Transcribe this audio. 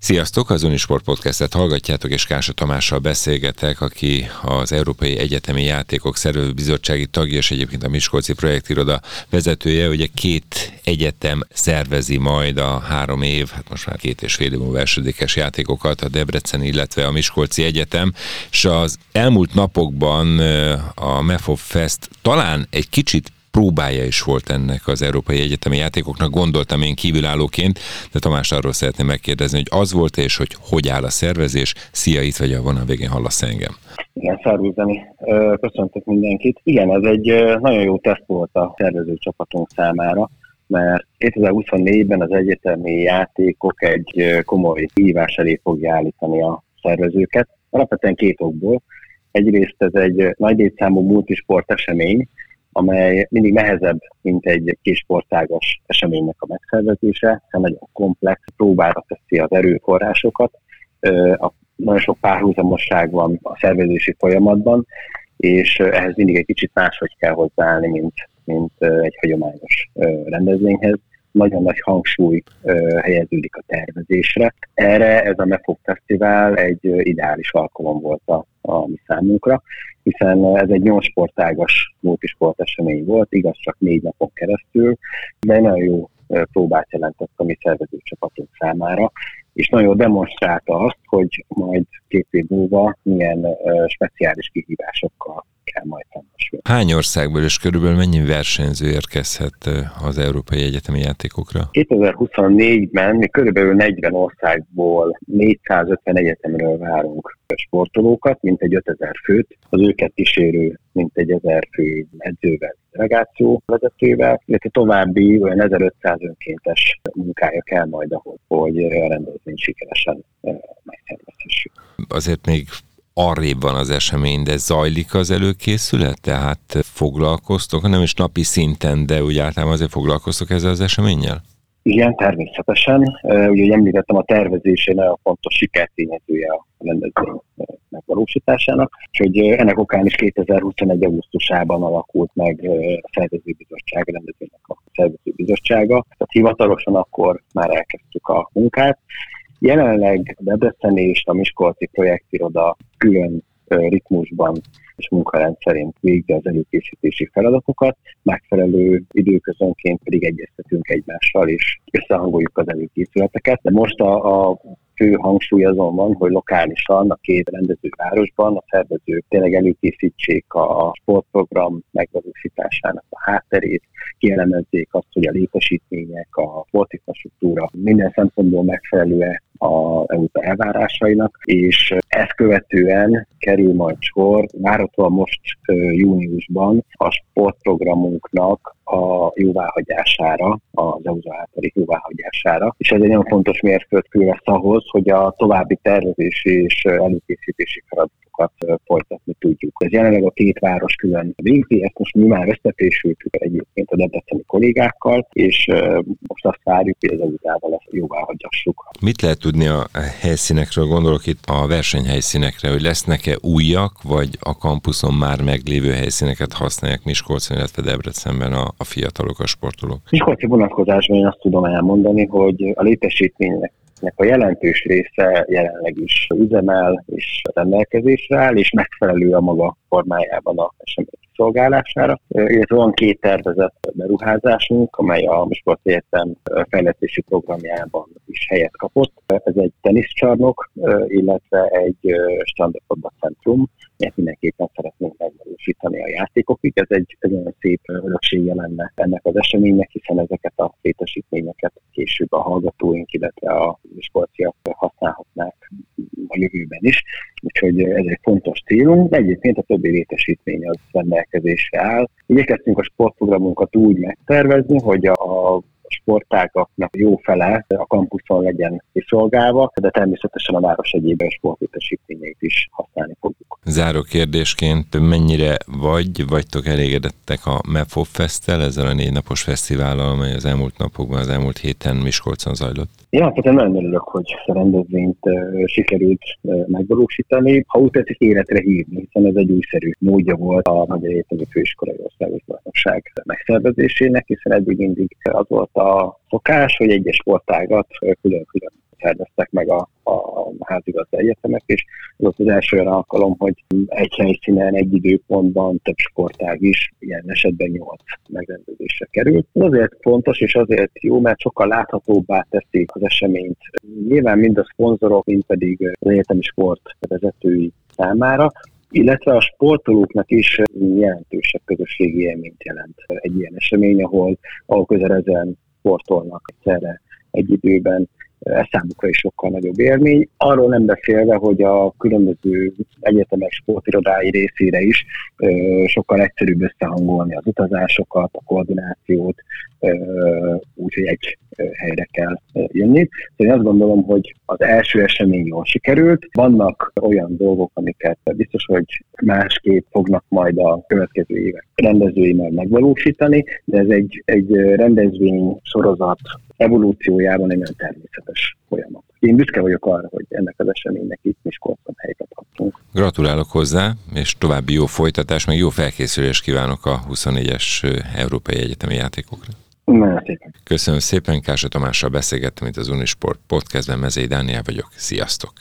Sziasztok, az Unisport Podcastet hallgatjátok, és Kása Tamással beszélgetek, aki az Európai Egyetemi Játékok Szervezőbizottsági tagja, és egyébként a Miskolci Projektiroda vezetője. Ugye két egyetem szervezi majd a három év, hát most már két és fél év múlva elsődékes játékokat, a Debrecen, illetve a Miskolci Egyetem, és az elmúlt napokban a MEFOF Fest talán egy kicsit próbája is volt ennek az Európai Egyetemi Játékoknak, gondoltam én kívülállóként, de Tamás arról szeretném megkérdezni, hogy az volt és hogy hogy áll a szervezés. Szia, itt vagy a vonal végén, hallasz engem. Igen, szervusz Köszöntök mindenkit. Igen, ez egy nagyon jó teszt volt a szervező csapatunk számára, mert 2024-ben az egyetemi játékok egy komoly hívás elé fogja állítani a szervezőket. Alapvetően két okból. Egyrészt ez egy nagy létszámú multisport esemény, amely mindig nehezebb, mint egy kis sportágos eseménynek a megszervezése, hiszen nagyon komplex, próbára teszi az erőforrásokat, a nagyon sok párhuzamosság van a szervezési folyamatban, és ehhez mindig egy kicsit máshogy kell hozzáállni, mint, mint egy hagyományos rendezvényhez. Nagyon nagy hangsúly helyeződik a tervezésre. Erre ez a MEFOG Fesztivál egy ideális alkalom volt a, a mi számunkra, hiszen ez egy nyolc sportágas multisport esemény volt, igaz csak négy napon keresztül, de nagyon jó próbát jelentett a mi szervezőcsapatunk számára, és nagyon demonstrálta azt, hogy majd két év múlva milyen speciális kihívásokkal. Hány országból és körülbelül mennyi versenyző érkezhet az Európai Egyetemi Játékokra? 2024-ben mi körülbelül 40 országból 450 egyetemről várunk sportolókat, mint egy 5000 főt, az őket kísérő mint egy 1000 fő edzővel, delegáció vezetővel, illetve további olyan 1500 önkéntes munkája kell majd ahhoz, hogy a rendezvény sikeresen megszervezhessük. Azért még arrébb van az esemény, de zajlik az előkészület? Tehát foglalkoztok, nem is napi szinten, de úgy általában azért foglalkoztok ezzel az eseménnyel? Igen, természetesen. Ugye említettem, a tervezésé nagyon fontos sikertényezője a rendezvény megvalósításának, és hogy ennek okán is 2021. augusztusában alakult meg a szervezőbizottság, a rendezvénynek a szervezőbizottsága. Tehát hivatalosan akkor már elkezdtük a munkát, Jelenleg a Debrecen és a Miskolci projektiroda külön ritmusban és munkarend szerint végzi az előkészítési feladatokat, megfelelő időközönként pedig egyeztetünk egymással, és összehangoljuk az előkészületeket. De most a, a fő hangsúly azon van, hogy lokálisan a két rendezővárosban a szervezők tényleg előkészítsék a sportprogram megvalósításának a hátterét, kielemezzék azt, hogy a létesítmények, a sportinfrastruktúra minden szempontból megfelelő a EUTA elvárásainak, és ezt követően kerül majd sor, várhatóan most júniusban a sportprogramunknak a jóváhagyására, az EUTA általi jóváhagyására, és ez egy nagyon fontos mérföldkő lesz ahhoz, hogy a további tervezési és előkészítési feladatokat folytatni tudjuk. Ez jelenleg a két város külön végzi, ezt most mi már összefésültük egyébként a debreceni kollégákkal, és most azt várjuk, hogy az EU-val ezt jóvá hagyassuk. Mit lehet tudni a helyszínekről? Gondolok itt a versenyhelyszínekre, hogy lesznek-e újak, vagy a kampuszon már meglévő helyszíneket használják Miskolcon, illetve Debrecenben a, a fiatalok, a sportolók? Miskolci vonatkozásban én azt tudom elmondani, hogy a létesítménynek a jelentős része jelenleg is üzemel és rendelkezésre áll, és megfelelő a maga formájában a esemény szolgálására, illetve van két tervezett beruházásunk, amely a Miskolc Egyetem fejlesztési programjában is helyet kapott. Ez egy teniszcsarnok, illetve egy standardfotball centrum, mert mindenképpen szeretnénk megvalósítani a játékokig. Ez egy, egy olyan szép öröksége lenne ennek az eseménynek, hiszen ezeket a létesítményeket később a hallgatóink, illetve a miskolciak használhatnák a jövőben is. Úgyhogy ez egy fontos célunk, de egyébként a többi létesítmény az rendelkezésre áll. Igyekeztünk a sportprogramunkat úgy megtervezni, hogy a sportágaknak jó fele a kampuszon legyen kiszolgálva, de természetesen a város egyéb sportlétesítményeit is használni fogjuk. Záró kérdésként mennyire vagy, vagytok elégedettek a MEFOP Festtel, ezzel a négy napos fesztivállal, amely az elmúlt napokban, az elmúlt héten Miskolcon zajlott? Hát én nagyon örülök, hogy a rendezvényt sikerült megvalósítani. Ha úgy tetszik, életre hívni, hiszen ez egy újszerű módja volt a Magyar Egyetemi Főiskolai Országos Bajnokság megszervezésének, hiszen eddig mindig az volt a szokás, hogy egyes sportágat külön-külön szerveztek meg a, a házigazda egyetemek, és ez volt az első olyan alkalom, hogy egy helyszínen, egy időpontban több sportág is, ilyen esetben nyolc megrendezésre került. Ez azért fontos, és azért jó, mert sokkal láthatóbbá teszi az eseményt. Nyilván mind a szponzorok, mind pedig az egyetemi sport vezetői számára, illetve a sportolóknak is jelentősebb közösségi élményt jelent egy ilyen esemény, ahol, ahol közel ezen sportolnak egyszerre egy időben, ez számukra is sokkal nagyobb élmény. Arról nem beszélve, hogy a különböző egyetemek sportirodái részére is sokkal egyszerűbb összehangolni az utazásokat, a koordinációt, úgyhogy egy helyre kell jönni. Szóval én azt gondolom, hogy az első esemény jól sikerült. Vannak olyan dolgok, amiket biztos, hogy másképp fognak majd a következő évek rendezői majd megvalósítani, de ez egy, egy rendezvény sorozat evolúciójában egy nagyon természetes folyamat. Én büszke vagyok arra, hogy ennek az eseménynek itt Miskolcon helyet adhatunk. Gratulálok hozzá, és további jó folytatás, meg jó felkészülést kívánok a 24-es Európai Egyetemi Játékokra. Nagyon szépen. Köszönöm szépen, Kása Tamással beszélgettem itt az Unisport podcastben, Mezei Dániel vagyok. Sziasztok!